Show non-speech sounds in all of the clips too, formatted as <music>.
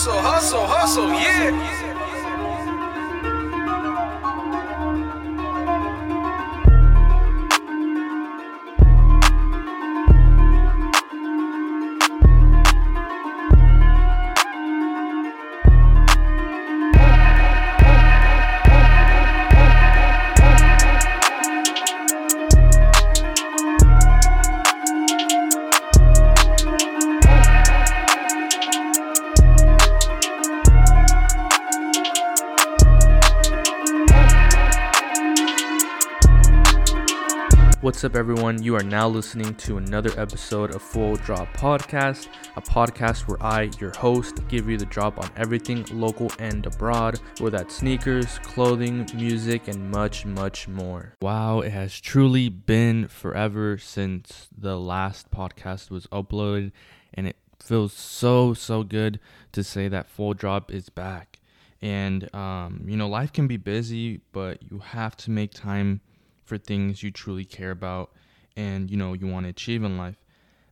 Hustle, hustle, hustle, yeah. Up, everyone? You are now listening to another episode of Full Drop Podcast, a podcast where I, your host, give you the drop on everything local and abroad, whether that's sneakers, clothing, music, and much, much more. Wow, it has truly been forever since the last podcast was uploaded, and it feels so, so good to say that Full Drop is back. And, um, you know, life can be busy, but you have to make time for things you truly care about and you know you want to achieve in life.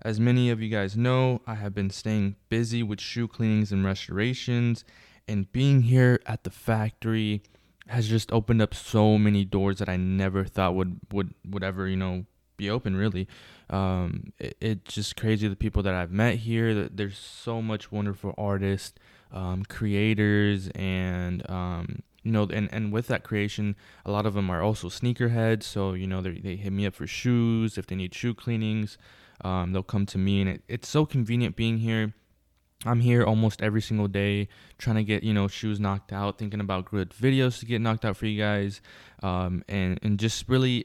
As many of you guys know, I have been staying busy with shoe cleanings and restorations and being here at the factory has just opened up so many doors that I never thought would would would ever, you know, be open really. Um, it, it's just crazy the people that I've met here. There's so much wonderful artists, um, creators, and um, you know and and with that creation a lot of them are also sneakerheads. So you know they, hit me up for shoes if they need shoe cleanings. Um, they'll come to me and it, it's so convenient being here. I'm here almost every single day trying to get you know shoes knocked out thinking about good videos to get knocked out for you guys um, and and just really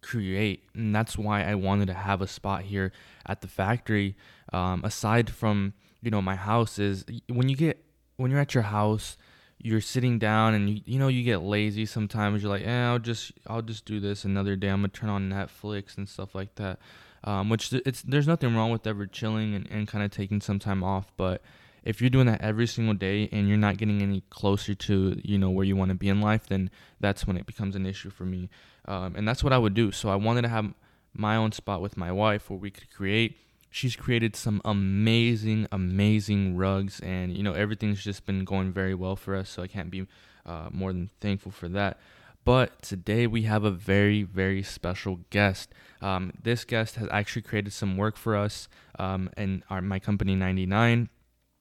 create. And that's why i wanted to have a spot here at the factory. Um, aside from you know my house is when you get when you're at your house you're sitting down and you, you know you get lazy sometimes. You're like eh, i'll just i'll just do this another day. I'm gonna turn on netflix and stuff like that. Um, which it's there's nothing wrong with ever chilling and, and kind of taking some time off but if you're doing that every single day and you're not getting any closer to you know where you want to be in life then that's when it becomes an issue for me. Um, and that's what i would do. So i wanted to have my own spot with my wife where we could create she's created some amazing, amazing rugs, and you know everything's just been going very well for us. So I can't be uh, more than thankful for that. But today we have a very, very special guest. Um, this guest has actually created some work for us um, and our my company 99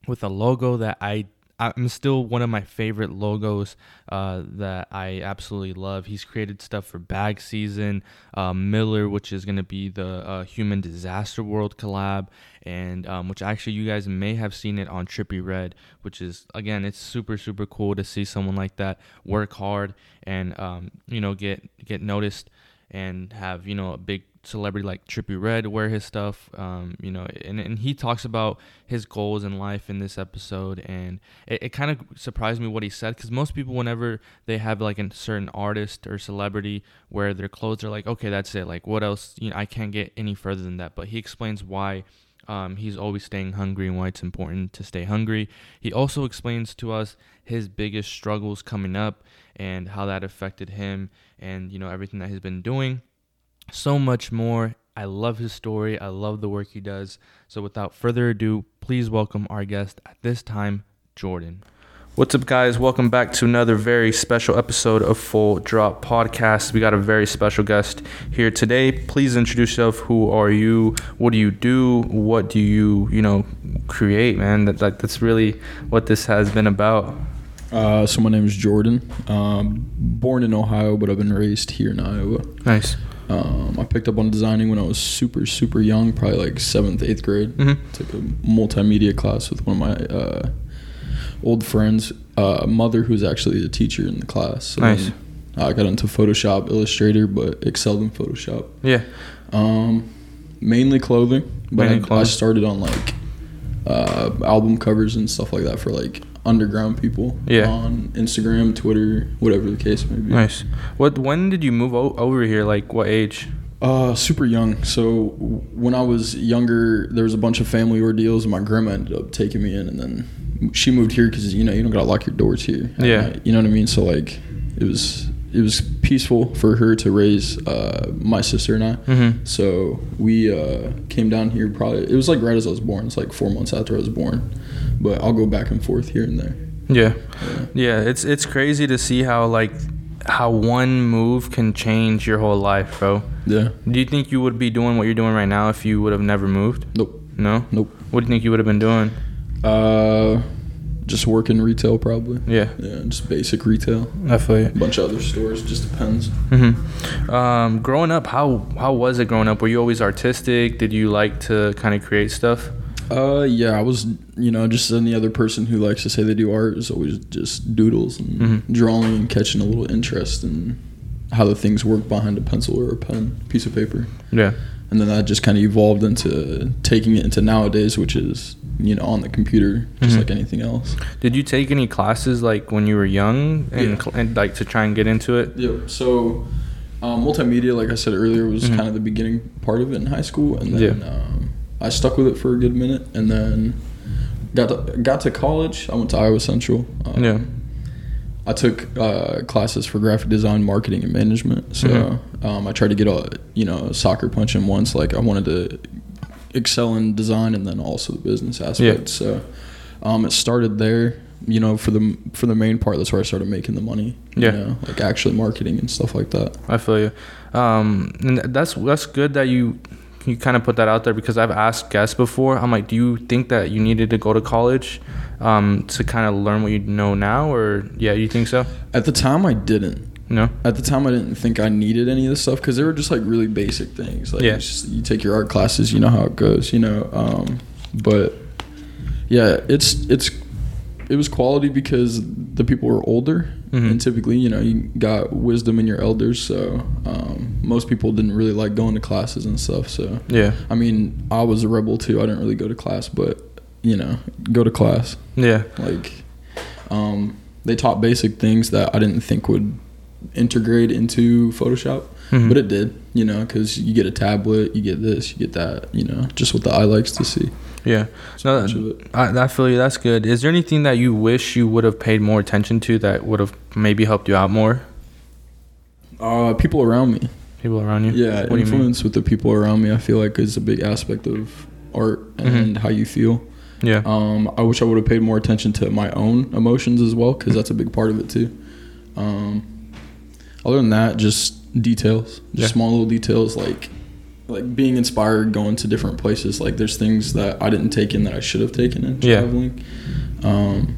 with a logo that I I'm still one of my favorite logos uh, that I absolutely love. He's created stuff for Bag Season, uh, Miller, which is going to be the uh, Human Disaster World collab, and um, which actually you guys may have seen it on Trippie Redd, which is again it's super super cool to see someone like that work hard and um, you know get get noticed and have you know a big celebrity like Trippie Redd wear his stuff. Um, you know, and, and he talks about his goals in life in this episode, and it, it kind of surprised me what he said because most people, whenever they have like a certain artist or celebrity wear their clothes, they're like, okay, that's it. Like, what else? You know, I can't get any further than that. But he explains why. Um, he's always staying hungry and why it's important to stay hungry. He also explains to us his biggest struggles coming up and how that affected him and you know everything that he's been doing so much more. I love his story. I love the work he does. So without further ado, please welcome our guest at this time, Jordan. What's up, guys? Welcome back to another very special episode of Full Drop Podcast. We got a very special guest here today. Please introduce yourself. Who are you? What do you do? What do you, you know, create, man? That, that that's really what this has been about. Uh, so my name is Jordan. Um, born in Ohio, but I've been raised here in Iowa. Nice. Um, I picked up on designing when I was super, super young, probably like seventh, eighth grade. Mm-hmm. Took a multimedia class with one of my uh, old friends, uh, mother who's actually a teacher in the class. So nice. I got into Photoshop, Illustrator, but excelled in Photoshop. Yeah. Um, mainly clothing, but Mainly I, clothing. I started on like uh, album covers and stuff like that for like underground people Yeah. on Instagram, Twitter, whatever the case may be. Nice. What? When did you move o- over here? Like what age? Uh, super young. So when I was younger, there was a bunch of family ordeals, and my grandma ended up taking me in, and then she moved here because you know you don't gotta lock your doors here. Yeah. night, you know what I mean. So like, it was it was peaceful for her to raise uh, my sister and I. Mm-hmm. So we uh, came down here probably. It was like right as I was born. It's like four months after I was born, but I'll go back and forth here and there. Yeah. Yeah. Yeah, it's it's crazy to see how like how one move can change your whole life, bro. Yeah. Do you think you would be doing what you're doing right now if you would have never moved? Nope. No. Nope. What do you think you would have been doing? Uh, just work in retail probably. Yeah, Yeah, just basic retail. You. A bunch of other stores. Just depends. hmm Um, growing up, how how was it growing up? Were you always artistic? Did you like to kind of create stuff? Uh, yeah, I was, you know, just any other person who likes to say they do art is always just doodles and Mhm. drawing and catching a little interest in how the things work behind a pencil or a pen, piece of paper. Yeah. And then that just kind of evolved into taking it into nowadays, which is, you know, on the computer, just Mhm. like anything else. Did you take any classes like when you were young and, Yeah. cl- and like to try and get into it? Yeah. So, um, multimedia, like I said earlier, was Mhm. kind of the beginning part of it in high school, and then Yeah. um, I stuck with it for a good minute, and then got to, got to college. I went to Iowa Central. Um, Yeah. I took uh, classes for graphic design, marketing, and management. So Mhm. um, I tried to get a you know soccer punch in once. Like I wanted to excel in design and then also the business aspect. So um, it started there. You know, for the for the main part, that's where I started making the money. You Yeah. know, like actually marketing and stuff like that. I feel you. Um, and that's that's good that you you kind of put that out there because I've asked guests before. I'm like, do you think that you needed to go to college um, to kind of learn what you know now, or yeah, you think so? At the time, I didn't. No. At the time, I didn't think I needed any of this stuff because they were just like really basic things. Like Yeah. it's just, you take your art classes, you know how it goes, you know. Um, but yeah, it's it's it was quality because the people were older, Mhm. and typically, you know, you got wisdom in your elders. So um, most people didn't really like going to classes and stuff. So Yeah. I mean, I was a rebel too. I didn't really go to class, but you know, go to class. Yeah. Like, um, they taught basic things that I didn't think would integrate into Photoshop, Mhm. but it did. You know, because you get a tablet, you get this, you get that. You know, just what the eye likes to see. Yeah. No, much of it. I, I feel you. That's good. Is there anything that you wish you would have paid more attention to that would have maybe helped you out more? Uh, people around me. People around you. Yeah, What do you influence with the people around me. I feel like is a big aspect of art and how you feel. Yeah. Um, I wish I would have paid more attention to my own emotions as well, because that's a big part of it too. Um, other than that, just details, just Yeah. small little details, like like being inspired, going to different places. Like there's things that I didn't take in that I should have taken in Yeah. traveling. Um,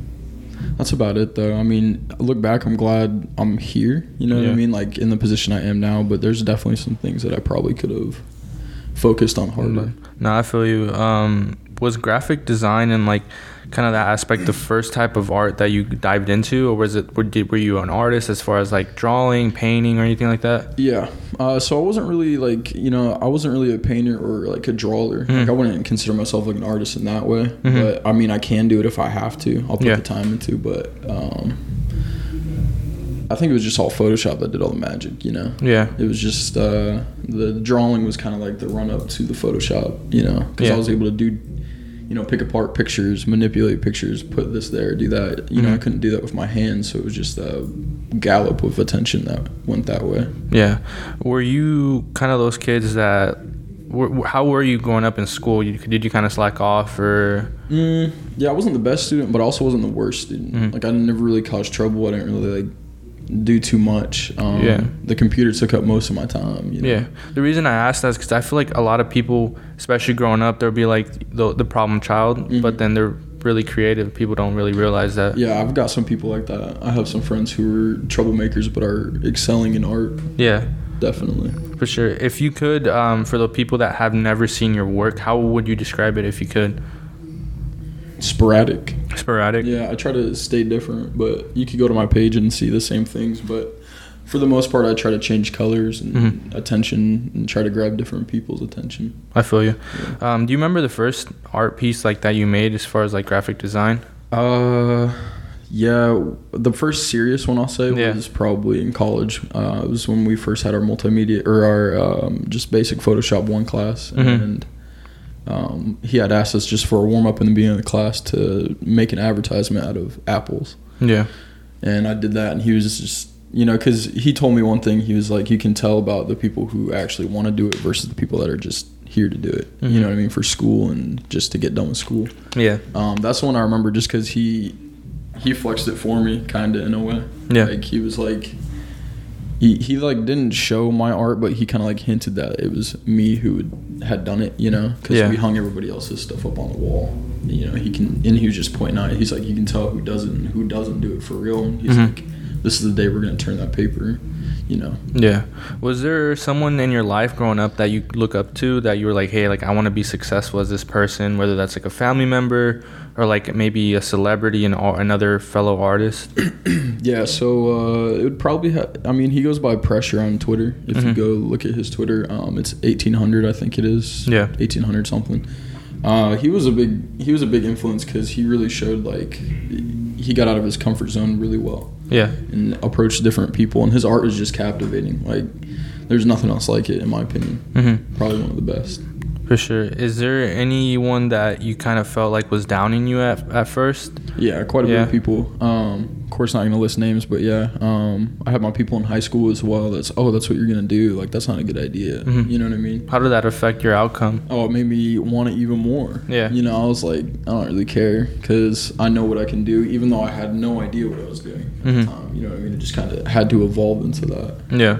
that's about it, though. I mean, I look back, I'm glad I'm here. You know what I mean? Like in the position I am now. But there's definitely some things that I probably could have focused on harder. No, I feel you. Um, was graphic design and like kind of that aspect the first type of art that you dived into, or was it were, did, were you an artist as far as like drawing, painting, or anything like that? Yeah. Uh, so I wasn't really like you know I wasn't really a painter or like a drawer. Mhm. Like I wouldn't consider myself like an artist in that way. Mhm. But I mean I can do it if I have to. I'll put Yeah. the time into. But um, I think it was just all Photoshop that did all the magic. You know. Yeah. It was just uh, the drawing was kind of like the run up to the Photoshop. You know, because Yeah. I was able to do. You know, pick apart pictures, manipulate pictures, put this there, do that. You know, I Mhm. couldn't do that with my hands, so it was just a gallop of attention that went that way. Yeah. Were you kind of those kids that? Were, how were you growing up in school? You, did you kind of slack off, or Mm, yeah, I wasn't the best student, but I also wasn't the worst student. Mhm. Like I never really caused trouble. I didn't really like do too much. Um, Yeah. The computer took up most of my time. You know? Yeah. The reason I asked that is because I feel like a lot of people, especially growing up, they'll be like the, the problem child, Mhm. but then they're really creative. People don't really realize that. Yeah, I've got some people like that. I have some friends who are troublemakers but are excelling in art. Yeah, Definitely. for sure. If you could, um, for the people that have never seen your work, how would you describe it if you could? Sporadic. Sporadic? Yeah, I try to stay different, but you could go to my page and see the same things. But for the most part, I try to change colors and Mhm. attention and try to grab different people's attention. I feel you. Um, do you remember the first art piece like that you made as far as like graphic design? Uh, yeah, the first serious one I'll say Yeah. was probably in college. Uh, it was when we first had our multimedia or our um, just basic Photoshop one class, Mhm. and um, he had asked us just for a warm up in the beginning of the class to make an advertisement out of apples, Yeah. and I did that, and he was just you know, because he told me one thing. He was like, you can tell about the people who actually want to do it versus the people that are just here to do it. Mhm. You know what I mean? For school and just to get done with school. Yeah. Um, that's the one I remember just because he he flexed it for me, kind of in a way. Yeah. Like he was like. He, he like didn't show my art, but he kind of like hinted that it was me who had, done it, you know, because Yeah. we hung everybody else's stuff up on the wall. You know, he can and he was just pointing out. He's like, you can tell who doesn't who doesn't do it for real. And he's Mhm. like, this is the day we're gonna turn that paper. You know, Yeah. Was there someone in your life growing up that you look up to that you were like, hey, like I want to be successful as this person, whether that's like a family member or like maybe a celebrity and another fellow artist? <clears throat> Yeah, so uh, it would probably have. I mean, he goes by Pressure on Twitter. If you Mhm. go look at his Twitter, um, it's eighteen hundred, I think it is. Yeah. eighteen hundred something. Uh, he was a big he was a big influence because he really showed like he got out of his comfort zone really well Yeah. and approached different people, and his art is just captivating. Like, there's nothing else like it in my opinion. Mm-hmm. Probably one of the best. For sure. Is there anyone that you kind of felt like was downing you at, at first? Yeah, quite a Yeah. bit of people. Um, of course, not gonna list names, but yeah, um, I had my people in high school as well. That's oh, that's what you're gonna do. Like that's not a good idea. Mhm. You know what I mean? How did that affect your outcome? Oh, it made me want it even more. Yeah. You know, I was like, I don't really care because I know what I can do, even though I had no idea what I was doing at Mhm. the time. You know what I mean? It just kind of had to evolve into that. Yeah.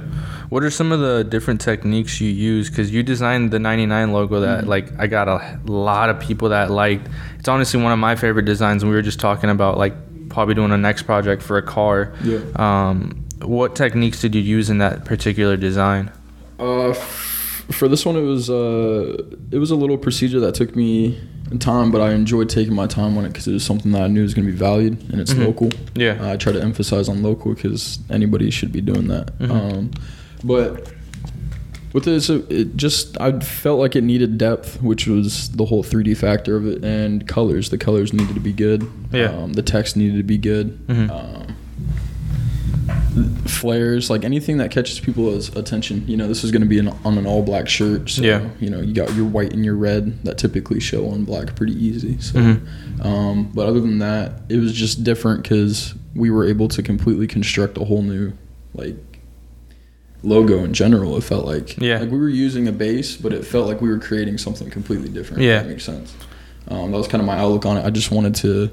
What are some of the different techniques you use? Because you designed the 99 logo that, Mhm. like, I got a lot of people that liked. It's honestly one of my favorite designs. And we were just talking about, like, probably doing a next project for a car. Yeah. Um, what techniques did you use in that particular design? Uh, f- for this one, it was uh, it was a little procedure that took me time, but I enjoyed taking my time on it because it was something that I knew was going to be valued and it's Mhm. local. Yeah. Uh, I try to emphasize on local because anybody should be doing that. Mhm. Um, but with this, it just I felt like it needed depth, which was the whole 3D factor of it, and colors. The colors needed to be good. Yeah. Um, the text needed to be good. Mhm. Um, flares, like anything that catches people's attention. You know, this is going to be an, on an all black shirt. So, Yeah. You know, you got your white and your red that typically show on black pretty easy. So, Mhm. um, but other than that, it was just different because we were able to completely construct a whole new, like, logo in general. It felt like, Yeah. like we were using a base, but it felt like we were creating something completely different. Yeah. that makes sense. Um, that was kind of my outlook on it. I just wanted to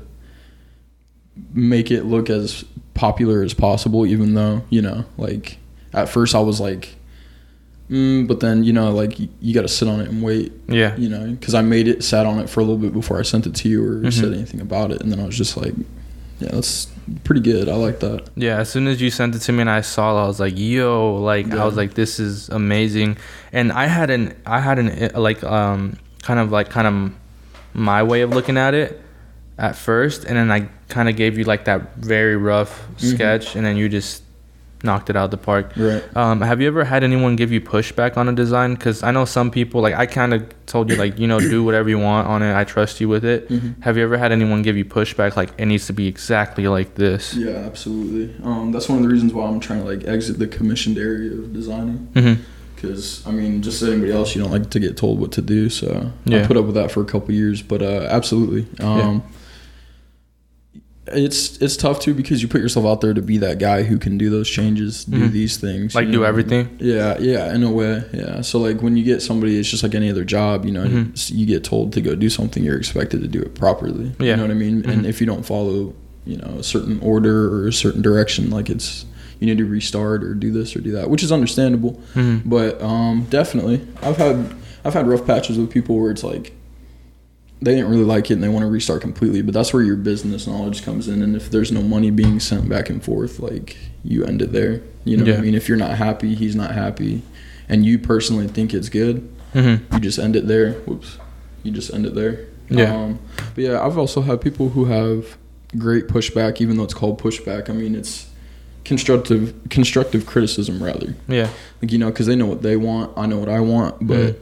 make it look as popular as possible, even though you know, like at first I was like, mm, but then you know, like you, you got to sit on it and wait, Yeah. you know, because I made it, sat on it for a little bit before I sent it to you or Mhm. said anything about it, and then I was just like, yeah, that's pretty good. I like that. Yeah, as soon as you sent it to me and I saw it, I was like, "Yo!" Like I was like, "This is amazing." And I had an, I had an uh, like, um, kind of like kind of my way of looking at it at first, and then I kind of gave you like that very rough Mhm. sketch, and then you just knocked it out of the park. Right. Um, have you ever had anyone give you pushback on a design? Because I know some people, like I kind of told you, like you know, do whatever you want on it. I trust you with it. Mhm. Have you ever had anyone give you pushback, like it needs to be exactly like this? Yeah, absolutely. Um, that's one of the reasons why I'm trying to like exit the commissioned area of designing. Mm-hmm. Because I mean, just anybody else, you don't like to get told what to do. So Yeah. I put up with that for a couple years, but uh, absolutely. Um, It's it's tough too because you put yourself out there to be that guy who can do those changes, do Mhm. these things, Like you do everything. Yeah, yeah, in a way, yeah. So like when you get somebody, it's just like any other job, you know. Mhm. You get told to go do something, you're expected to do it properly. Yeah. You know what I mean? Mhm. And if you don't follow, you know, a certain order or a certain direction, like it's you need to restart or do this or do that, which is understandable. Mm-hmm. But um, definitely, I've had I've had rough patches with people where it's like they didn't really like it and they want to restart completely. But that's where your business knowledge comes in. And if there's no money being sent back and forth, like you end it there. You know what Yeah. I mean? If you're not happy, he's not happy, and you personally think it's good, Mm-hmm. you just end it there. Whoops, you just end it there. Yeah. Um, but yeah, I've also had people who have great pushback, even though it's called pushback. I mean, it's constructive constructive criticism rather Yeah. like you know because they know what they want i know what i want but Mhm.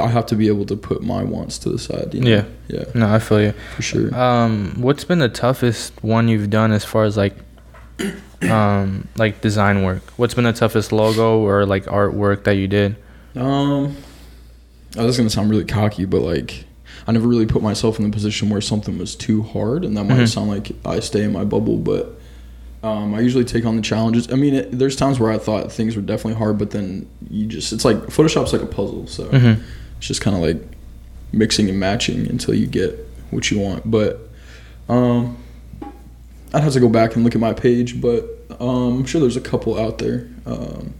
I have to be able to put my wants to the side you know? Yeah. yeah No, I feel you. for sure Um, what's been the toughest one you've done as far as like, <coughs> um, like design work? What's been the toughest logo or like artwork that you did? um oh, gonna sound really cocky but like i never really put myself in the position where something was too hard and that might Mhm. sound like i stay in my bubble but Um, I usually take on the challenges. I mean, it, there's times where I thought things were definitely hard, but then you just it's like Photoshop's like a puzzle, so Mhm. It's just kind of like mixing and matching until you get what you want. But um, I'd have to go back and look at my page, but um, I'm sure there's a couple out there. Um,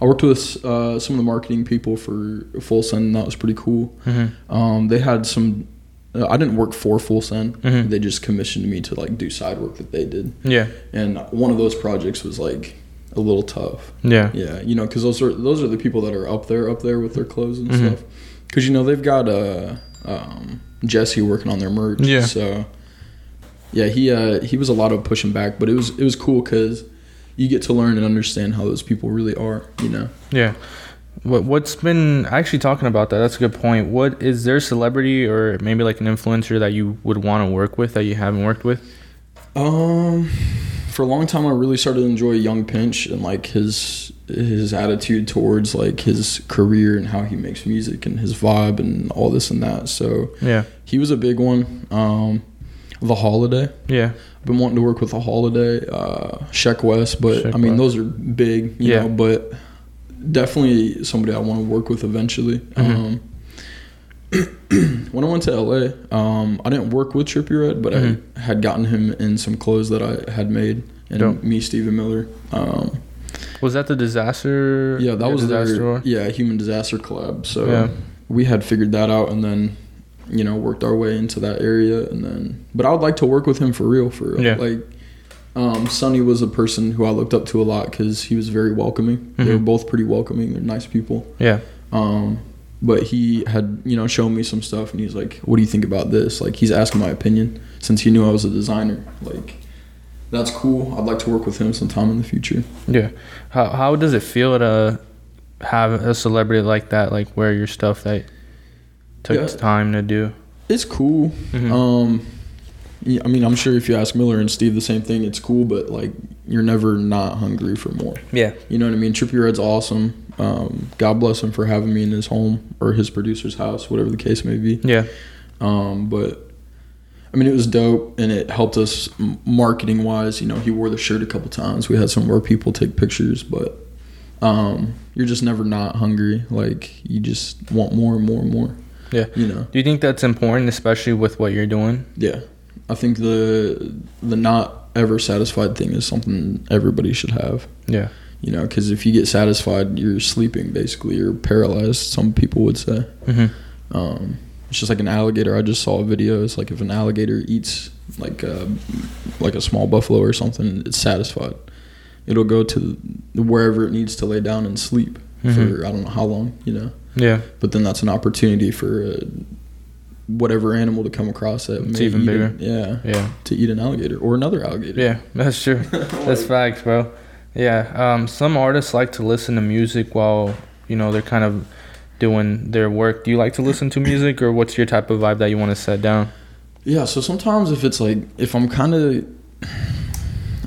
I worked with uh, some of the marketing people for Full Send, and that was pretty cool. Mhm. Um, they had some. Uh, I didn't work for Full Send. Mhm. They just commissioned me to like do side work that they did, Yeah. and one of those projects was like a little tough. Yeah. Yeah, you know, because those are those are the people that are up there, up there with their clothes and Mhm. stuff. Because you know they've got uh, um, Jesse working on their merch. Yeah. So yeah, he uh, he was a lot of pushing back, but it was it was cool because you get to learn and understand how those people really are. You know. Yeah. What what's been actually talking about that? That's a good point. What is there a celebrity or maybe like an influencer that you would want to work with that you haven't worked with? Um, for a long time, I really started to enjoy Yung Pinch and like his his attitude towards like his career and how he makes music and his vibe and all this and that. So Yeah. he was a big one. Um, the Holiday. Yeah. I've been wanting to work with the Holiday, uh, Sheck Wes, but Sheck I mean West. those are big, you Yeah. know. But definitely somebody I want to work with eventually. Mhm. Um, <clears throat> when I went to LA, um, I didn't work with Trippie Redd, but Mhm. I had gotten him in some clothes that I had made, and Dope. me, Stephen Miller. Um, Was that the disaster? yeah, that was disaster. their yeah human disaster collab. So Yeah. we had figured that out, and then you know worked our way into that area, and then. But I would like to work with him for real, for real. Yeah. Like, um, Sonny was a person who I looked up to a lot because he was very welcoming. They were Mhm. both pretty welcoming. They're nice people. Yeah. Um, but he had you know shown me some stuff, and he's like, "What do you think about this?" Like he's asking my opinion since he knew I was a designer. Like. That's cool. I'd like to work with him sometime in the future. Yeah. How how does it feel to have a celebrity like that like wear your stuff that took Yeah. time to do? It's cool. Mhm. Um, yeah, I mean, I'm sure if you ask Miller and Steve the same thing, it's cool, but like you're never not hungry for more. Yeah. You know what I mean? Trippie Redd's awesome. Um, God bless him for having me in his home or his producer's house, whatever the case may be. Yeah. Um, but I mean, it was dope and it helped us marketing wise. You know, he wore the shirt a couple times. We had some of our people take pictures, but um, you're just never not hungry. Like you just want more and more and more. Yeah. You know. Do you think that's important, especially with what you're doing? Yeah, I think the the not ever satisfied thing is something everybody should have. Yeah. You know, because if you get satisfied, you're sleeping. Basically, you're paralyzed. Some people would say. hmm Um, it's just like an alligator. I just saw a video. It's like if an alligator eats like a, like a small buffalo or something, it's satisfied. It'll go to wherever it needs to lay down and sleep Mhm. for I don't know how long. You know, Yeah. but then that's an opportunity for uh, whatever animal to come across that It's even eat bigger. Yeah, Yeah. to eat an alligator or another alligator. Yeah. That's true. <laughs> That's facts, bro. Yeah. Um, some artists like to listen to music while you know they're kind of doing their work. Do you like to listen to music, or what's your type of vibe that you want to set down? Yeah, so sometimes if it's like if I'm kind of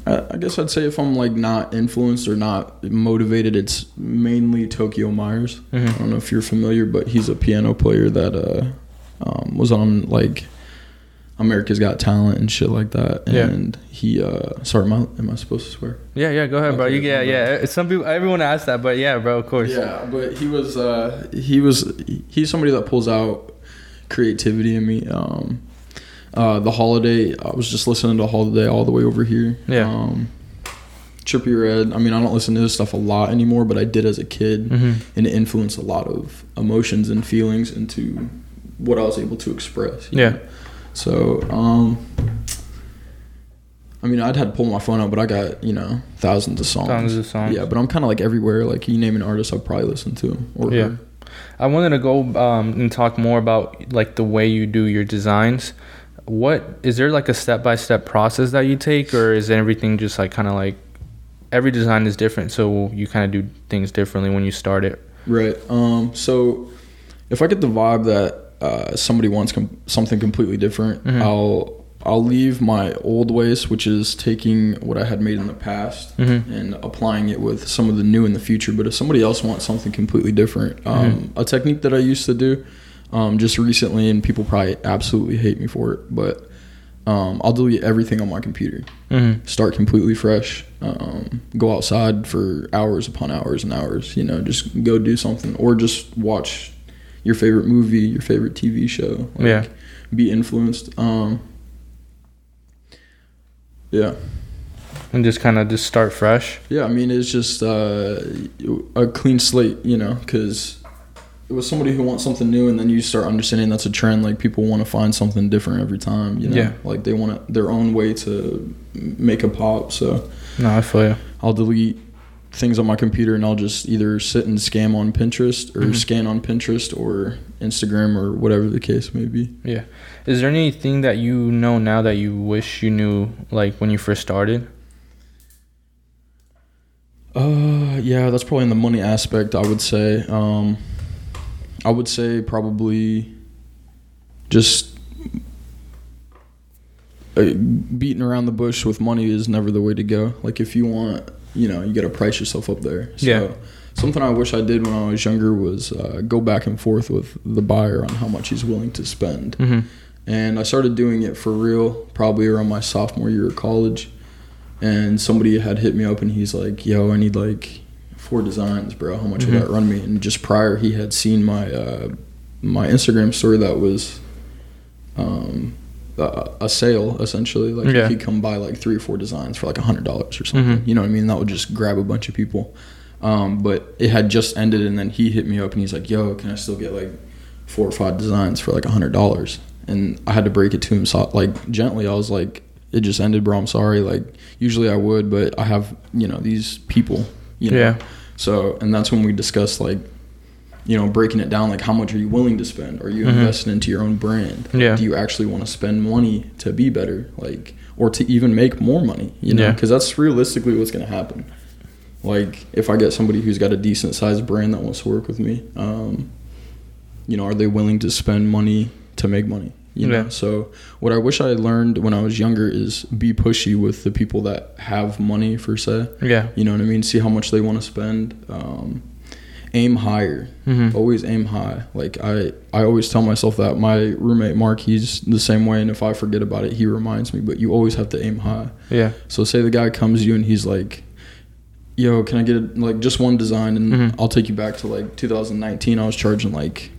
I I guess I'd say if I'm like not influenced or not motivated, it's mainly Tokio Myers. I Mhm. don't know if you're familiar, but he's a piano player that uh, um, was on like America's Got Talent and shit like that. Yeah. And he, uh, sorry, am I, am I supposed to swear? Yeah. Yeah. Go ahead, bro. Okay, You, yeah. Yeah. Some people, everyone asks that, but yeah, bro. Of course. Yeah, but he was uh, he was he's somebody that pulls out creativity in me. Um, uh, the holiday, I was just listening to Holiday all the way over here. Yeah. Um, Trippie Redd. I mean, I don't listen to this stuff a lot anymore, but I did as a kid, hmm and it influenced a lot of emotions and feelings into what I was able to express. Yeah. know? So, um, I mean, I'd had to pull my phone out, but I got you know thousands of songs. Thousands of songs. Yeah, but I'm kind of like everywhere. Like you name an artist, I'll probably listen to him or Yeah. her. I wanted to go um, and talk more about like the way you do your designs. What is there like a step by step process that you take, or is everything just like kind of like every design is different, so you kind of do things differently when you start it? Right. Um. So, if I get the vibe that uh, somebody wants com- something completely different, Mhm. I'll I'll leave my old ways, which is taking what I had made in the past Mhm. and applying it with some of the new in the future. But if somebody else wants something completely different, um, a technique that I used to do um, just recently, and people probably absolutely hate me for it, but um, I'll delete everything on my computer. Mm-hmm. Start completely fresh. Um, go outside for hours upon hours and hours. You know, just go do something, or just watch your favorite movie, your favorite TV show. Like, Yeah. Be influenced. Um, yeah. And just kind of just start fresh. Yeah, I mean, it's just uh, a clean slate, you know, because it was somebody who wants something new, and then you start understanding that's a trend. Like people want to find something different every time, you know. Yeah. Like they want it, their own way to make a pop. So No, I feel you. I'll delete things on my computer, and I'll just either sit and scam on Pinterest or Mhm. scan on Pinterest or Instagram or whatever the case may be. Yeah. Is there anything that you know now that you wish you knew like when you first started? Uh, yeah, that's probably in the money aspect. I would say. Um, I would say probably just uh, beating around the bush with money is never the way to go. Like if you want, you know, you got to price yourself up there. So Yeah. Something I wish I did when I was younger was uh, go back and forth with the buyer on how much he's willing to spend. Mm-hmm. And I started doing it for real probably around my sophomore year of college. And somebody had hit me up and he's like, yo, I need like four designs, bro. How much Mhm. would that run me? And just prior, he had seen my uh, my Instagram story that was um, a, a sale essentially. Like Yeah. he'd come buy like three or four designs for like a hundred dollars or something. Mhm. You know what I mean? That would just grab a bunch of people. Um, but it had just ended, and then he hit me up and he's like, "Yo, can I still get like four or five designs for like a hundred dollars?" And I had to break it to him so, like gently. I was like, "It just ended, bro. I'm sorry. Like usually I would, but I have you know these people, you know." Yeah. So and that's when we discussed like, you know, breaking it down. Like, how much are you willing to spend? Are you Mhm. investing into your own brand? Yeah. Do you actually want to spend money to be better? Like, or to even make more money? You know, Yeah. because that's realistically what's going to happen. Like, if I get somebody who's got a decent sized brand that wants to work with me, um, you know, are they willing to spend money to make money? You know, Yeah. so what I wish I had learned when I was younger is be pushy with the people that have money for se. Yeah. You know what I mean? See how much they want to spend. Um, aim higher. Mm-hmm. Always aim high. Like I, I always tell myself that. My roommate Mark, he's the same way, and if I forget about it, he reminds me. But you always have to aim high. Yeah. So say the guy comes to you and he's like, "Yo, can I get like just one design?" And Mhm. I'll take you back to like 2019. I was charging like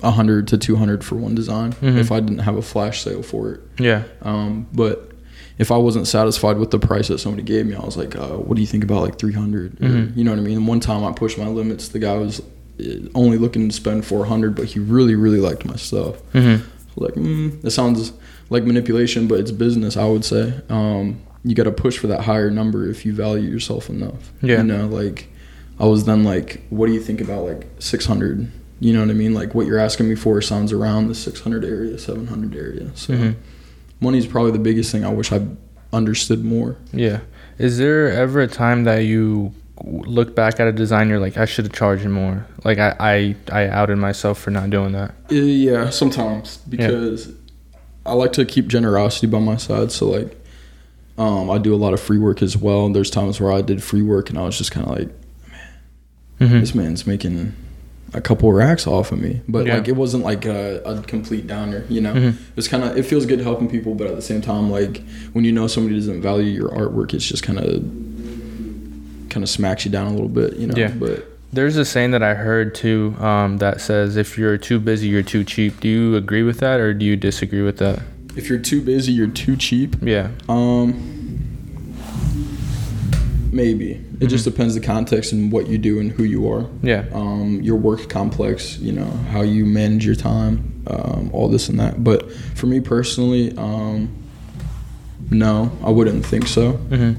100 to 200 for one design Mhm. if I didn't have a flash sale for it. Yeah. Um, but if I wasn't satisfied with the price that somebody gave me, I was like, uh, "What do you think about like 300?" Or, Mhm. you know what I mean? And one time I pushed my limits. The guy was uh, only looking to spend 400, but he really, really liked my stuff. Mm-hmm. Like, mm, it sounds like manipulation, but it's business. I would say. Um, you got to push for that higher number if you value yourself enough. Yeah. You know, like I was then like, "What do you think about like 600?" You know what I mean? Like what you're asking me for sounds around the 600 area, 700 area. So Mm-hmm. Money's probably the biggest thing I wish I understood more. Yeah. Is there ever a time that you look back at a design you're like I should have charged more? Like I I, I outed myself for not doing that. Yeah, sometimes because I like to keep generosity by my side. So like, um, I do a lot of free work as well. And there's times where I did free work and I was just kind of like, Mm-hmm. this man's making a couple racks off of me, but Yeah. like it wasn't like a, a complete downer. You know, Mhm. it's kind of it feels good helping people, but at the same time, like when you know somebody doesn't value your artwork, it's just kind of kind of smacks you down a little bit. You know, Yeah. but. There's a saying that I heard too um, that says if you're too busy, you're too cheap. Do you agree with that or do you disagree with that? If you're too busy, you're too cheap. Yeah. Um, maybe it just Mhm. depends the context and what you do and who you are. Yeah. Um, your work complex, you know, how you manage your time, um, all this and that. But for me personally, um, no, I wouldn't think so. hmm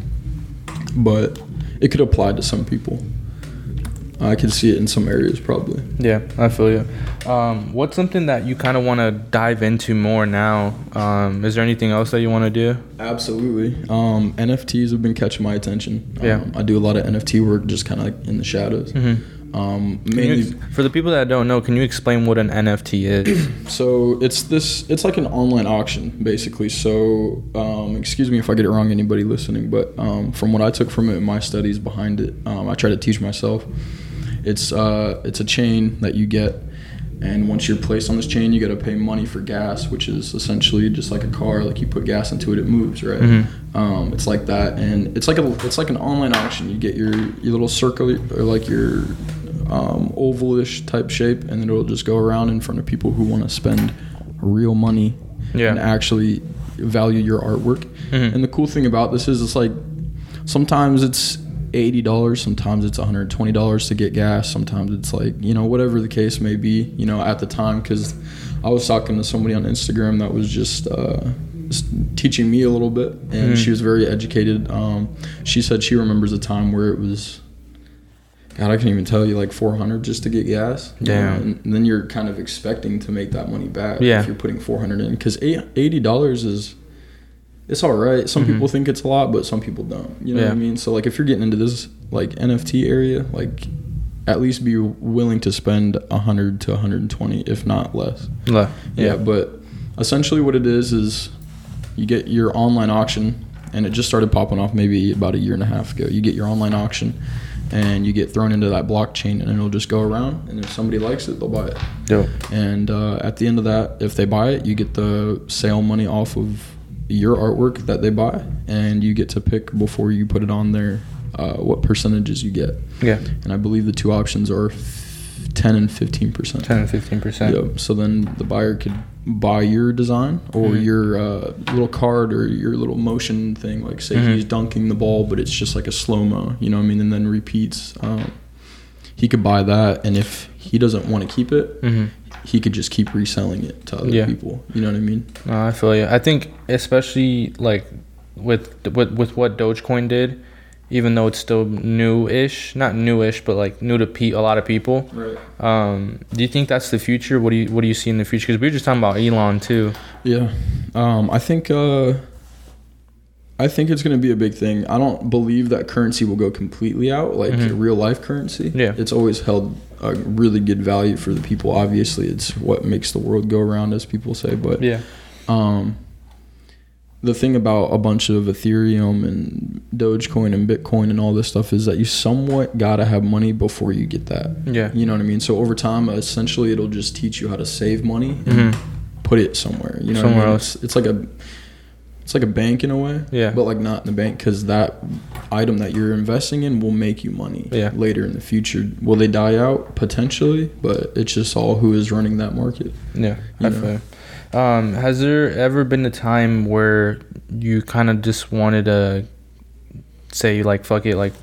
But it could apply to some people. I could see it in some areas probably. Yeah, I feel you. Um, what's something that you kind of want to dive into more now? Um, is there anything else that you want to do? Absolutely. Um, NFTs have been catching my attention. Yeah. Um, I do a lot of NFT work just kind of like in the shadows. Mm-hmm. Um, mainly ex- for the people that don't know, can you explain what an NFT is? <clears throat> So it's this. It's like an online auction, basically. So, um, excuse me if I get it wrong, anybody listening, but um, from what I took from it, in my studies behind it, um, I try to teach myself. It's uh, it's a chain that you get And once you're placed on this chain, you got to pay money for gas, which is essentially just like a car. Like you put gas into it, it moves, right? Mm-hmm. Um, it's like that, and it's like a it's like an online auction. You get your your little circle or like your um, ovalish type shape, and then it'll just go around in front of people who want to spend real money Yeah. and actually value your artwork. Mhm. And the cool thing about this is it's like sometimes it's eighty dollars, sometimes it's one hundred twenty dollars to get gas, sometimes it's like you know whatever the case may be. You know at the time because I was talking to somebody on Instagram that was just. Uh, teaching me a little bit and Mhm. she was very educated um, she said she remembers a time where it was God, I can't even tell you like 400 just to get gas. Yeah. And, and then you're kind of expecting to make that money back Yeah. if you're putting 400 in because $80 is it's all right. Some Mhm. people think it's a lot, but some people don't. You know what I mean? So like if you're getting into this like NFT area, like at least be willing to spend 100 to 120 if not less. Le- Yeah, but essentially what it is is you get your online auction, and it just started popping off maybe about a year and a half ago. You get your online auction, and you get thrown into that blockchain, and it'll just go around. And if somebody likes it, they'll buy it. Dope. And uh, at the end of that, if they buy it, you get the sale money off of your artwork that they buy, and you get to pick before you put it on there uh, what percentages you get. Yeah. And I believe the two options are f- 10 and 15 percent. 10 and 15%. Yep. So then the buyer could buy your design or Mhm. your uh, little card or your little motion thing. Like say Mhm. he's dunking the ball, but it's just like a slow mo. You know what I mean? And then repeats. Um, he could buy that, and if he doesn't want to keep it, hmm he could just keep reselling it to other Yeah. people. You know what I mean? No, I feel you. I think especially like with with with what Dogecoin did, even though it's still new-ish, not new-ish, but like new to pe- a lot of people. Right. Um, do you think that's the future? What do you what do you see in the future? Because we were just talking about Elon too. Yeah. Um, I think. Uh, I think it's going to be a big thing. I don't believe that currency will go completely out, like Mhm. real life currency. Yeah. It's always held a really good value for the people. Obviously, it's what makes the world go around, as people say. But Yeah. um, the thing about a bunch of Ethereum and Dogecoin and Bitcoin and all this stuff is that you somewhat gotta have money before you get that. Yeah. You know what I mean? So over time, essentially, it'll just teach you how to save money and hmm put it somewhere. You know, Somewhere what I mean? else. It's, it's like a, it's like a bank in a way. Yeah. But like not in the bank because that item that you're investing in will make you money. Yeah. Later in the future, will they die out potentially? But it's just all who is running that market. Yeah. You I know. Um, has there ever been a time where you kind of just wanted to say like fuck it, like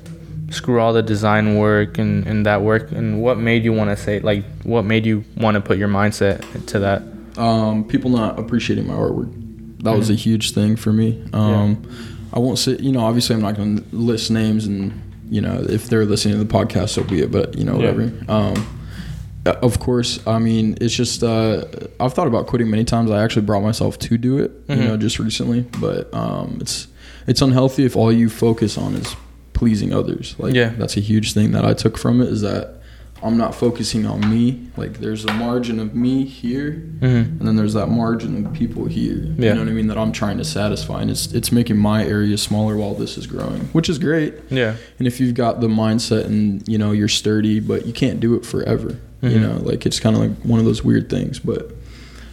screw all the design work and, and that work, and what made you want to say like what made you want to put your mindset to that? Um, people not appreciating my artwork. That was a huge thing for me. Um, I won't say, you know, obviously I'm not going to list names and, you know, if they're listening to the podcast, so be it, but, you know, Yeah. whatever. Um, uh, of course, I mean, it's just, uh, I've thought about quitting many times. I actually brought myself to do it, Mhm. you know, just recently, but, um, it's, it's unhealthy if all you focus on is pleasing others. Like, Yeah. that's a huge thing that I took from it is that I'm not focusing on me. Like, there's a margin of me here Mm-hmm. and then there's that margin of people here. Yeah. You know what I mean? That I'm trying to satisfy, and it's it's making my area smaller while this is growing, which is great. Yeah. And if you've got the mindset and you know you're sturdy, but you can't do it forever. You Mhm. know, like it's kind of like one of those weird things. But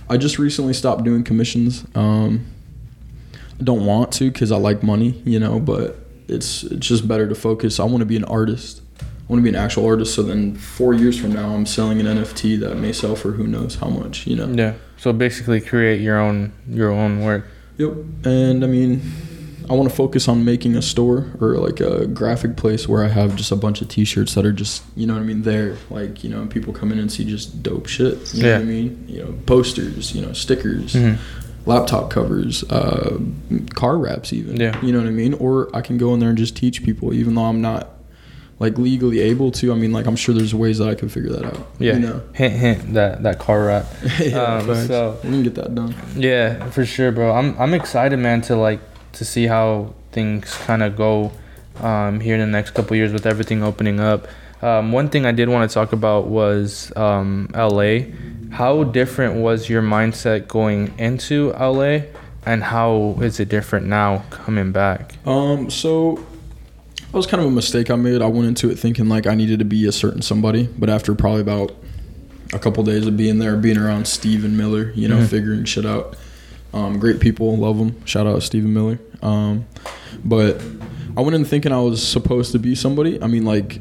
I just recently stopped doing commissions. Um, I don't want to because I like money, you know, but it's it's just better to focus. I want to be an artist. I want to be an actual artist. So then four years from now, I'm selling an NFT that may sell for who knows how much, you know. Yeah. So basically, create your own your own work. Yep. And I mean, I want to focus on making a store or like a graphic place where I have just a bunch of T-shirts that are just, you know what I mean, there. Like, you know, people come in and see just dope shit. You know Yeah. what I mean? You know, posters, you know, stickers, Mhm. laptop covers, uh, car wraps, even. Yeah. You know what I mean? Or I can go in there and just teach people, even though I'm not like legally able to. I mean, like I'm sure there's ways that I can figure that out. Yeah. You know. Hint hint that that car wrap. <laughs> yeah, Um, so- we can get that done. Yeah, for sure, bro. I'm I'm excited, man, to like to see how things kind of go um, here in the next couple years with everything opening up. Um, one thing I did want to talk about was um, LA. How different was your mindset going into LA, and how is it different now coming back? Um, so that was kind of a mistake I made. I went into it thinking like I needed to be a certain somebody, but after probably about a couple days of being there, being around Steve and Miller, you know, Mhm. figuring shit out. Um, great people, love them. Shout out to Steven Miller. Um, but I went in thinking I was supposed to be somebody. I mean, like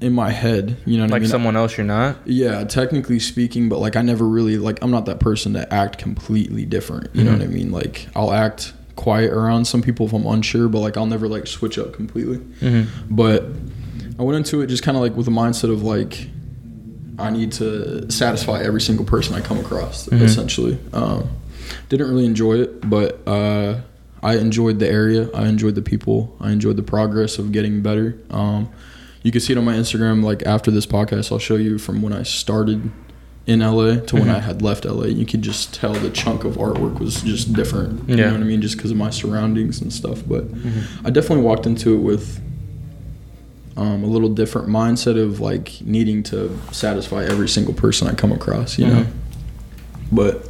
in my head, you know what I Like mean? someone else you're not. Yeah, technically speaking, but like I never really like I'm not that person to act completely different. You know Mhm. what I mean? Like I'll act quiet around some people if I'm unsure, but like I'll never like switch up completely. Mm-hmm. But I went into it just kind of like with the mindset of like I need to satisfy every single person I come across. Mhm. Essentially, um, didn't really enjoy it, but uh, I enjoyed the area. I enjoyed the people. I enjoyed the progress of getting better. Um, you can see it on my Instagram. Like after this podcast, I'll show you from when I started in LA to when Mhm. I had left LA. You could just tell the chunk of artwork was just different. You Yeah. know what I mean? Just because of my surroundings and stuff. But Mm-hmm. I definitely walked into it with um, a little different mindset of like needing to satisfy every single person I come across, you know. Mhm. But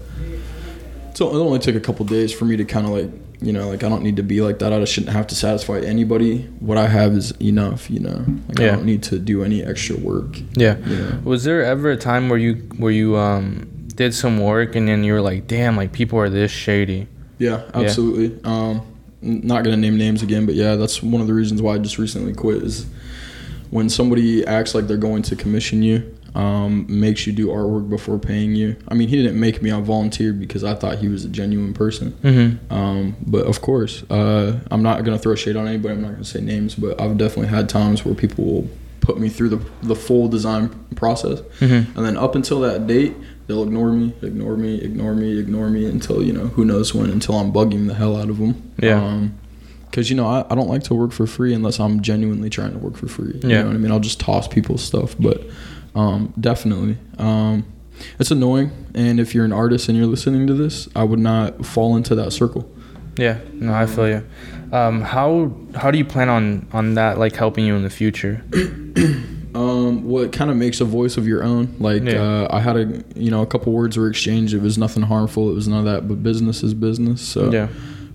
so it only took a couple days for me to kind of like, you know, like I don't need to be like that. I shouldn't have to satisfy anybody. What I have is enough, you know. Like Yeah. I don't need to do any extra work. Yeah. You know. Was there ever a time where you where you um did some work and then you were like, damn, like people are this shady? Yeah, absolutely. Um, not gonna name names again, but yeah, that's one of the reasons why I just recently quit. Is when somebody acts like they're going to commission you, um, makes you do artwork before paying you. I mean, he didn't make me. I volunteered because I thought he was a genuine person. Mm-hmm. Um, but of course, uh, I'm not gonna throw shade on anybody. I'm not gonna say names, but I've definitely had times where people will put me through the the full design process, Mm-hmm. and then up until that date, they'll ignore me, ignore me, ignore me, ignore me until you know who knows when. Until I'm bugging the hell out of them. Yeah. Because you know I, I don't like to work for free unless I'm genuinely trying to work for free. You Yeah. know what I mean? I'll just toss people's stuff, but um, definitely. Um, it's annoying, and if you're an artist and you're listening to this, I would not fall into that circle. Yeah. No, I feel you. Um, how how do you plan on on that like helping you in the future? <clears throat> Um, what kind of makes a voice of your own? Like Yeah. uh, I had a you know a couple words were exchanged. It was nothing harmful. It was none of that. But business is business. So Yeah.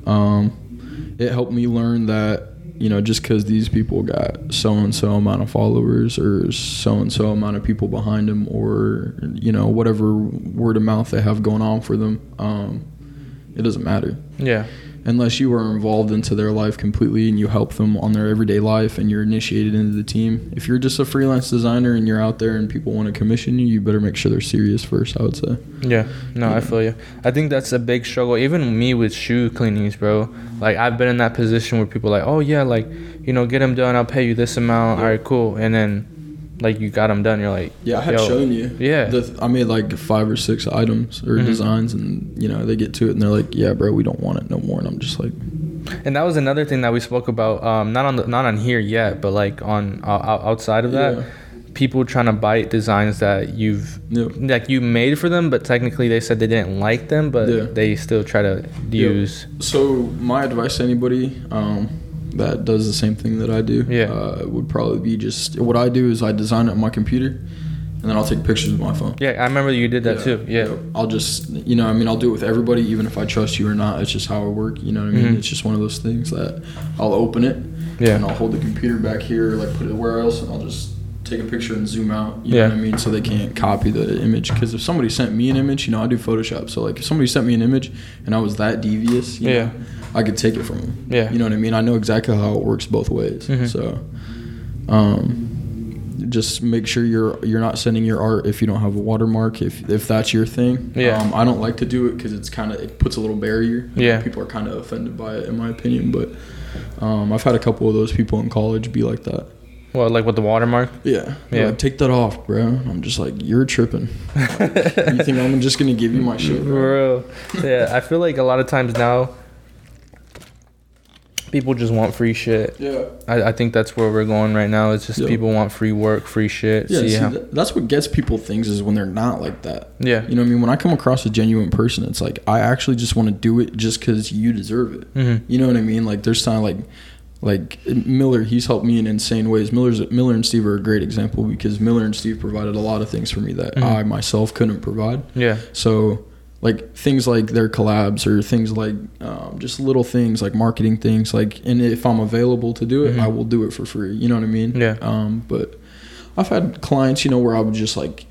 um, it helped me learn that you know just because these people got so and so amount of followers or so and so amount of people behind them or you know whatever word of mouth they have going on for them, um, it doesn't matter Yeah. Unless you are involved into their life completely and you help them on their everyday life and you're initiated into the team. If you're just a freelance designer and you're out there and people want to commission you, you better make sure they're serious first, I would say. Yeah, no, I feel you. I think that's a big struggle. Even me with shoe cleanings, bro. Like I've been in that position where people like, oh yeah, like you know, get them done. I'll pay you this amount. All right, cool. And then, like you got them done. You're like, Yeah, I had shown you. yeah. The, I made like five or six items or Mhm. designs and, you know, they get to it and they're like, yeah, bro, we don't want it no more. And I'm just like, and that was another thing that we spoke about. Um, not on the not on here yet, but like on uh, outside of that, Yeah. people trying to bite designs that you've yeah. like you made for them, but technically they said they didn't like them, but Yeah. they still try to Yeah. use. So my advice to anybody um, that does the same thing that I do Yeah. uh, would probably be just what I do is I design it on my computer and then I'll take pictures with my phone. Yeah, I remember you did that too. Yeah. I'll just, you know, I mean, I'll do it with everybody, even if I trust you or not. It's just how I work. You know what I mean? Mhm. It's just one of those things that I'll open it Yeah. and I'll hold the computer back here, like put it where else, and I'll just take a picture and zoom out. You Yeah. know what I mean? So they can't copy the image. Because if somebody sent me an image, you know, I do Photoshop. So like, if somebody sent me an image and I was that devious, you Yeah. know, I could take it from them. Yeah. You know what I mean? I know exactly how it works both ways. Mhm. So, um, just make sure you're you're not sending your art if you don't have a watermark. If if that's your thing. Yeah. Um, I don't like to do it because it's kind of it puts a little barrier. Yeah. People are kind of offended by it, in my opinion. But um, I've had a couple of those people in college be like that. Well, like with the watermark. Yeah. Yeah. Like, Take that off, bro. I'm just like, you're tripping. Like, <laughs> you think I'm just gonna give you my shit, bro? Bro, yeah, I feel like a lot of times now, people just want free shit. Yeah. I, I think that's where we're going right now. It's just Yeah. people want free work, free shit. Yeah, See see, that- that's what gets people things is when they're not like that. yeah. You know what I mean? When I come across a genuine person, it's like I actually just want to do it just because you deserve it. Mhm. You know what I mean? Like there's kind of like, like Miller. He's helped me in insane ways. Miller's Miller and Steve are a great example because Miller and Steve provided a lot of things for me that Mhm. I myself couldn't provide. Yeah. So, like things like their collabs or things like um, just little things like marketing things. Like, and if I'm available to do it, Mhm. I will do it for free. You know what I mean? Yeah. Um, but I've had clients, you know, where I would just like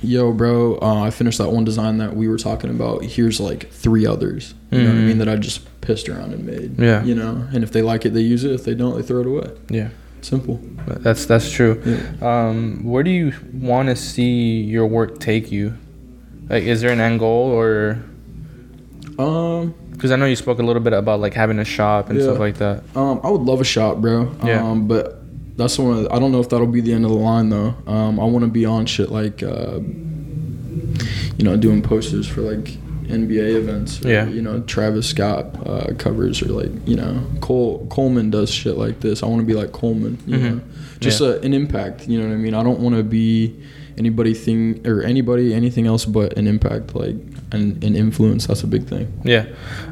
yo, bro, uh, I finished that one design that we were talking about. Here's like three others. You know what I mean? That I just pissed around and made. Yeah. You know, and if they like it, they use it. If they don't, they throw it away. Yeah, Simple. that's that's true. Yeah. Um, where do you want to see your work take you? Like, is there an end goal or? Um, Because I know you spoke a little bit about like having a shop and Yeah. stuff like that. um, I would love a shop, bro. Yeah. Um, but that's one. Of the, I don't know if that'll be the end of the line though. Um, I want to be on shit like, uh, you know, doing posters for like NBA events. Or, Yeah. You know, Travis Scott uh, covers or like you know Cole Coleman does shit like this. I want to be like Coleman. You Mhm. know, just Yeah. a, an impact. You know what I mean? I don't want to be anybody thing or anybody anything else but an impact like an, an influence. That's a big thing. Yeah.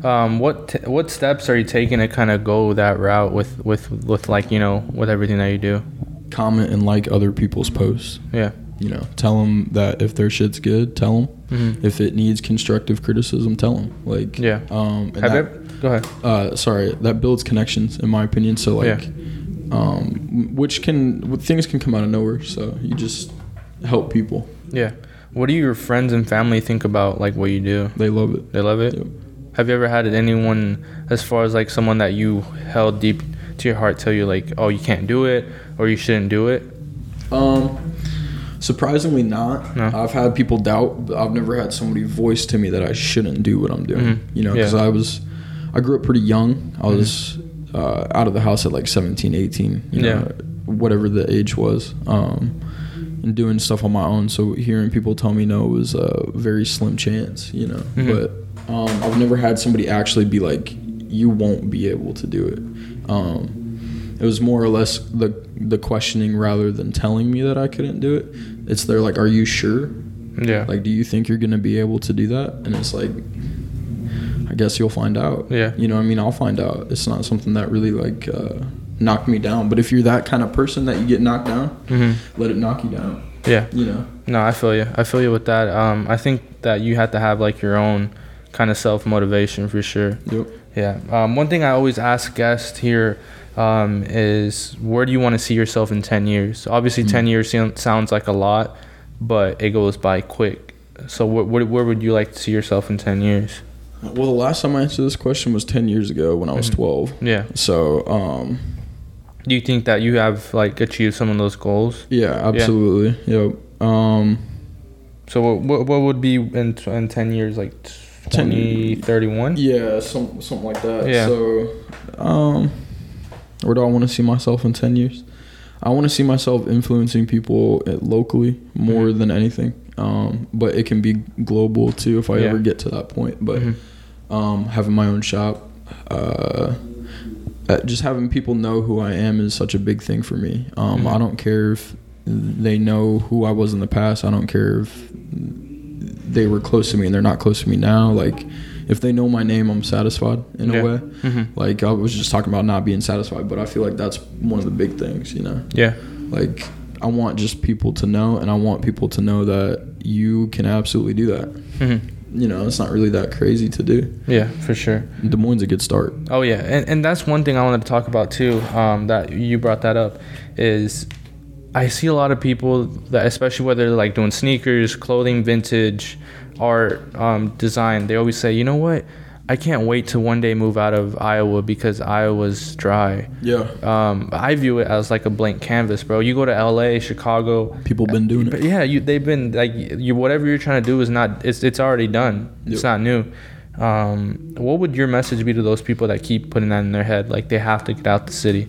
Um, what t- what steps are you taking to kind of go that route with with with like you know with everything that you do? Comment and like other people's posts. Yeah. You know, tell them that if their shit's good, tell them. Mm-hmm. If it needs constructive criticism, tell them. Like, Yeah. Um, and Have that? Go ahead. uh, sorry, that builds connections, in my opinion. So like, Yeah. um, which can things can come out of nowhere. So you just help people. Yeah. What do your friends and family think about like what you do? They love it. They love it. Yep. Have you ever had anyone, as far as like someone that you held deep to your heart, tell you like, oh, you can't do it or you shouldn't do it? Um, surprisingly not. No. I've had people doubt, but I've never had somebody voice to me that I shouldn't do what I'm doing. Mhm. You know, because Yeah. I was, I grew up pretty young. I was uh, out of the house at like 17, 18. You know, Yeah. whatever the age was. Um, and doing stuff on my own. So hearing people tell me no was a very slim chance. You know, Mhm. but um, I've never had somebody actually be like, "You won't be able to do it." Um, it was more or less the the questioning rather than telling me that I couldn't do it. It's they're like, "Are you sure? Yeah. Like, do you think you're gonna be able to do that?" And it's like, I guess you'll find out. Yeah. You know, what I mean, I'll find out. It's not something that really like uh, knocked me down. But if you're that kind of person that you get knocked down, hmm let it knock you down. Yeah. You know. No, I feel you. I feel you with that. Um, I think that you have to have like your own kind of self motivation for sure. Yep. Yeah. Um, one thing I always ask guests here um, is where do you want to see yourself in 10 years? Obviously, 10 Mm. years sounds like a lot, but it goes by quick. So, wh- wh- where would you like to see yourself in 10 years? Well, the last time I answered this question was ten years ago when I was Mhm. twelve. Yeah. So, um, Do you think that you have like achieved some of those goals? yeah, absolutely. Yep. Um, So, what, what, what would be in, in 10 years, like 10 20, 31? Yeah, some something like that. Yeah. So, um, where do I want to see myself in ten years? I want to see myself influencing people uh, locally more Mhm. than anything. Um, but it can be global too if I Yeah. ever get to that point. But Mhm. um, having my own shop, uh, uh, just having people know who I am is such a big thing for me. Um, Mhm. I don't care if they know who I was in the past. I don't care if they were close to me and they're not close to me now. Like, if they know my name, I'm satisfied in Yeah. a way. Mhm. Like I was just talking about not being satisfied, but I feel like that's one of the big things, you know. Yeah. Like I want just people to know, and I want people to know that you can absolutely do that. hmm You know, it's not really that crazy to do. Yeah, for sure. Des Moines a good start. Oh yeah, and and that's one thing I wanted to talk about too. Um, that you brought that up is I see a lot of people that, especially whether they're like doing sneakers, clothing, vintage, art, um, design. They always say, you know what, I can't wait to one day move out of Iowa because Iowa's dry. Yeah, Um, I view it as like a blank canvas, bro. You go to L.A., Chicago. people been doing it. yeah, you they've been like you whatever you're trying to do is not it's it's already done. It's not new. Um, what would your message be to those people that keep putting that in their head, like they have to get out the city?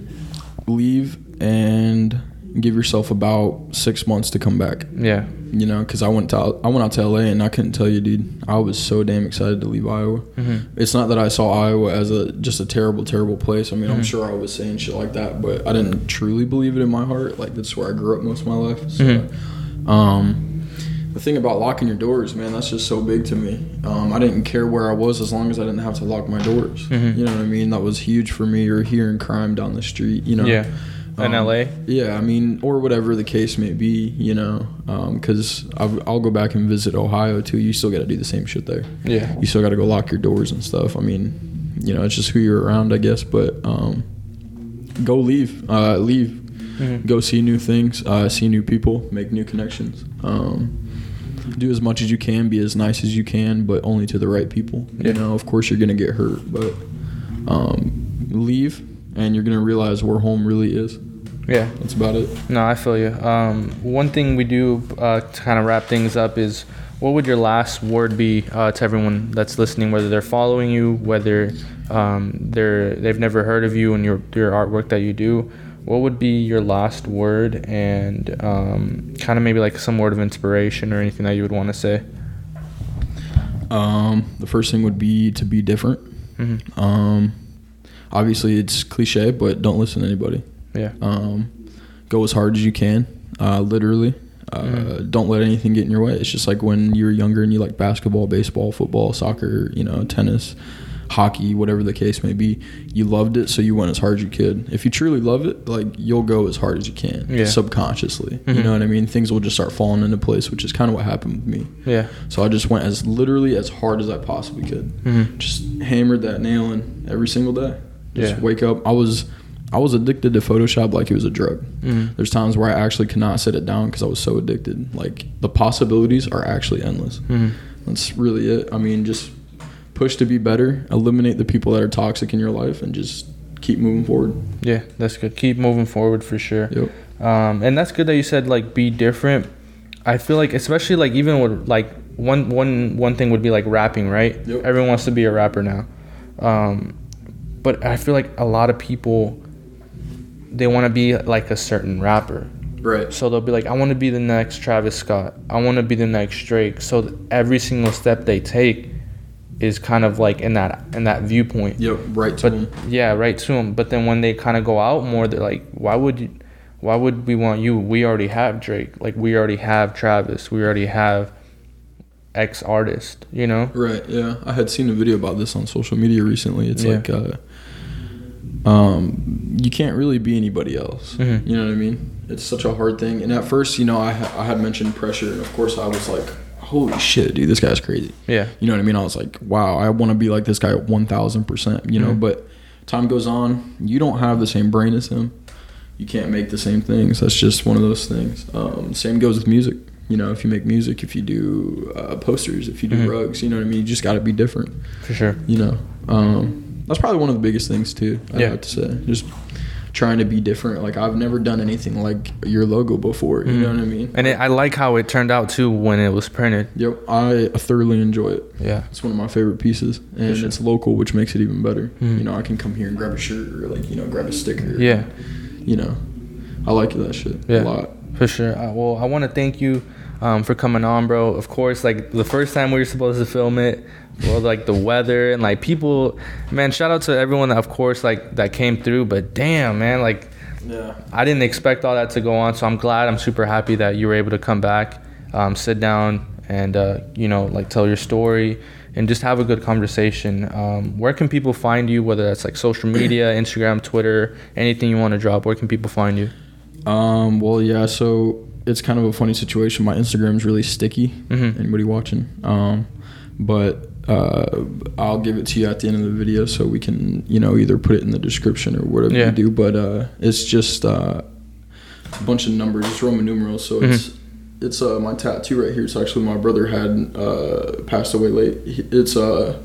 Leave and give yourself about six months to come back. Yeah, You know, because I went to I went out to LA and I couldn't tell you, dude. I was so damn excited to leave Iowa. hmm It's not that I saw Iowa as a just a terrible, terrible place. I mean, I'm Mhm. sure I was saying shit like that, but I didn't truly believe it in my heart. Like that's where I grew up most of my life. So, Mhm. um, the thing about locking your doors, man, that's just so big to me. Um, I didn't care where I was as long as I didn't have to lock my doors. Mhm. You know what I mean? That was huge for me. Or hearing crime down the street. You know. yeah, in Um, L.A. Yeah, I mean, or whatever the case may be, you know, because I'll go back and visit Ohio too. You still got to do the same shit there. Yeah, You still got to go lock your doors and stuff. I mean, you know, it's just who you're around, I guess. But um, go leave, uh, leave, Mhm. go see new things, uh, see new people, make new connections. Um, do as much as you can, be as nice as you can, but only to the right people. Yeah. You know, of course you're gonna get hurt, but um, leave and you're gonna realize where home really is. Yeah. That's about it. No, I feel you. Um, one thing we do uh, to kind of wrap things up is what would your last word be uh, to everyone that's listening, whether they're following you, whether um, they're they've never heard of you and your your artwork that you do. What would be your last word and um, kind of maybe like some word of inspiration or anything that you would want to say? Um, the first thing would be to be different. hmm Um, obviously, it's cliche, but don't listen to anybody. Yeah. Um, go as hard as you can, uh, literally. Uh, Mhm. Don't let anything get in your way. It's just like when you were younger and you like basketball, baseball, football, soccer, you know, tennis, hockey, whatever the case may be. You loved it, so you went as hard as you could. If you truly love it, like you'll go as hard as you can, Yeah. subconsciously. You Mhm. know what I mean? Things will just start falling into place, which is kind of what happened with me. Yeah. So I just went as literally as hard as I possibly could hmm just hammered that nail in every single day. Just Yeah. wake up. I was I was addicted to Photoshop like it was a drug. hmm There's times where I actually could not set it down because I was so addicted. Like the possibilities are actually endless. hmm That's really it. I mean, just push to be better, eliminate the people that are toxic in your life, and just keep moving forward. Yeah, that's good. Keep moving forward for sure. Yep. Um, and that's good that you said like be different. I feel like especially like even with like one one one thing would be like rapping, right? Yep. Everyone wants to be a rapper now. Um, but I feel like a lot of people they want to be like a certain rapper. Right. So they'll be like, I want to be the next Travis Scott. I want to be the next Drake. So every single step they take is kind of like in that in that viewpoint. Yep. Right to But them. yeah, right to them. But then when they kind of go out more, they're like, why would you? Why would we want you? We already have Drake. Like we already have Travis. We already have X artist. You know? Right. Yeah. I had seen a video about this on social media recently. It's Yeah. like, uh, um, you can't really be anybody else. Mhm. You know what I mean? It's such a hard thing. And at first, you know, I I had mentioned pressure, and of course, I was like, holy shit, dude, this guy's crazy. Yeah. You know what I mean? I was like, wow, I want to be like this guy at one thousand percent. You know, Mhm. but time goes on, you don't have the same brain as him. You can't make the same things. That's just one of those things. Um, same goes with music. You know, if you make music, if you do uh, posters, if you do Mhm. rugs, you know what I mean. You just got to be different. For sure. You know, um, that's probably one of the biggest things too. I Yeah. have to say, just trying to be different. Like I've never done anything like your logo before. You Mhm. know what I mean? And it, I like how it turned out too when it was printed. Yep, I thoroughly enjoy it. Yeah. It's one of my favorite pieces, and sure. it's local, which makes it even better. Mhm. You know, I can come here and grab a shirt or like you know grab a sticker. Yeah. You know, I like that shit Yeah. a lot. For sure. Uh, well, I want to thank you um, for coming on, bro. Of course, like the first time we were supposed to film it, well, like the weather and like people, man. Shout out to everyone that, of course, like that came through. But damn, man, like Yeah. I didn't expect all that to go on. So I'm glad. I'm super happy that you were able to come back, um, sit down, and uh, you know, like tell your story and just have a good conversation. Um, where can people find you? Whether that's like social media, Instagram, Twitter, anything you want to drop. Where can people find you? Um. Well, yeah. So it's kind of a funny situation. My Instagram's really sticky. Mhm. Anybody watching? Um, but uh, I'll give it to you at the end of the video so we can, you know, either put it in the description or whatever Yeah. you do. But uh, it's just uh, a bunch of numbers. It's Roman numerals. So Mm-hmm. it's it's uh, my tattoo right here. It's actually my brother had uh, passed away late. It's uh,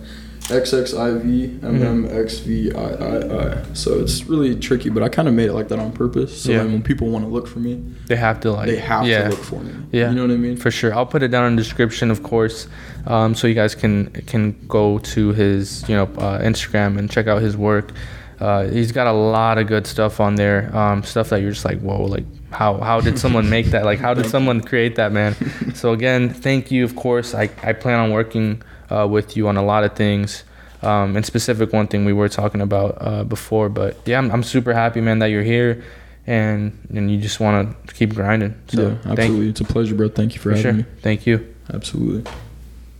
XXIV MMXVIII. So it's really tricky, but I kind of made it like that on purpose. So Yeah. when people want to look for me, They have to like they have yeah. to look for me. Yeah. You know what I mean? For sure, I'll put it down in the description, of course, um, so you guys can can go to his you know uh, Instagram and check out his work. Uh, he's got a lot of good stuff on there, um, stuff that you're just like, whoa, like how how did someone make that? Like how did <laughs> someone create that, man? so again, thank you. Of course, I I plan on working uh, with you on a lot of things. Um, in specific, one thing we were talking about uh, before, but yeah, I'm, I'm super happy, man, that you're here, and and you just want to keep grinding. So yeah, absolutely. it's a pleasure, bro. Thank you for, for having sure. me. Thank you. Absolutely.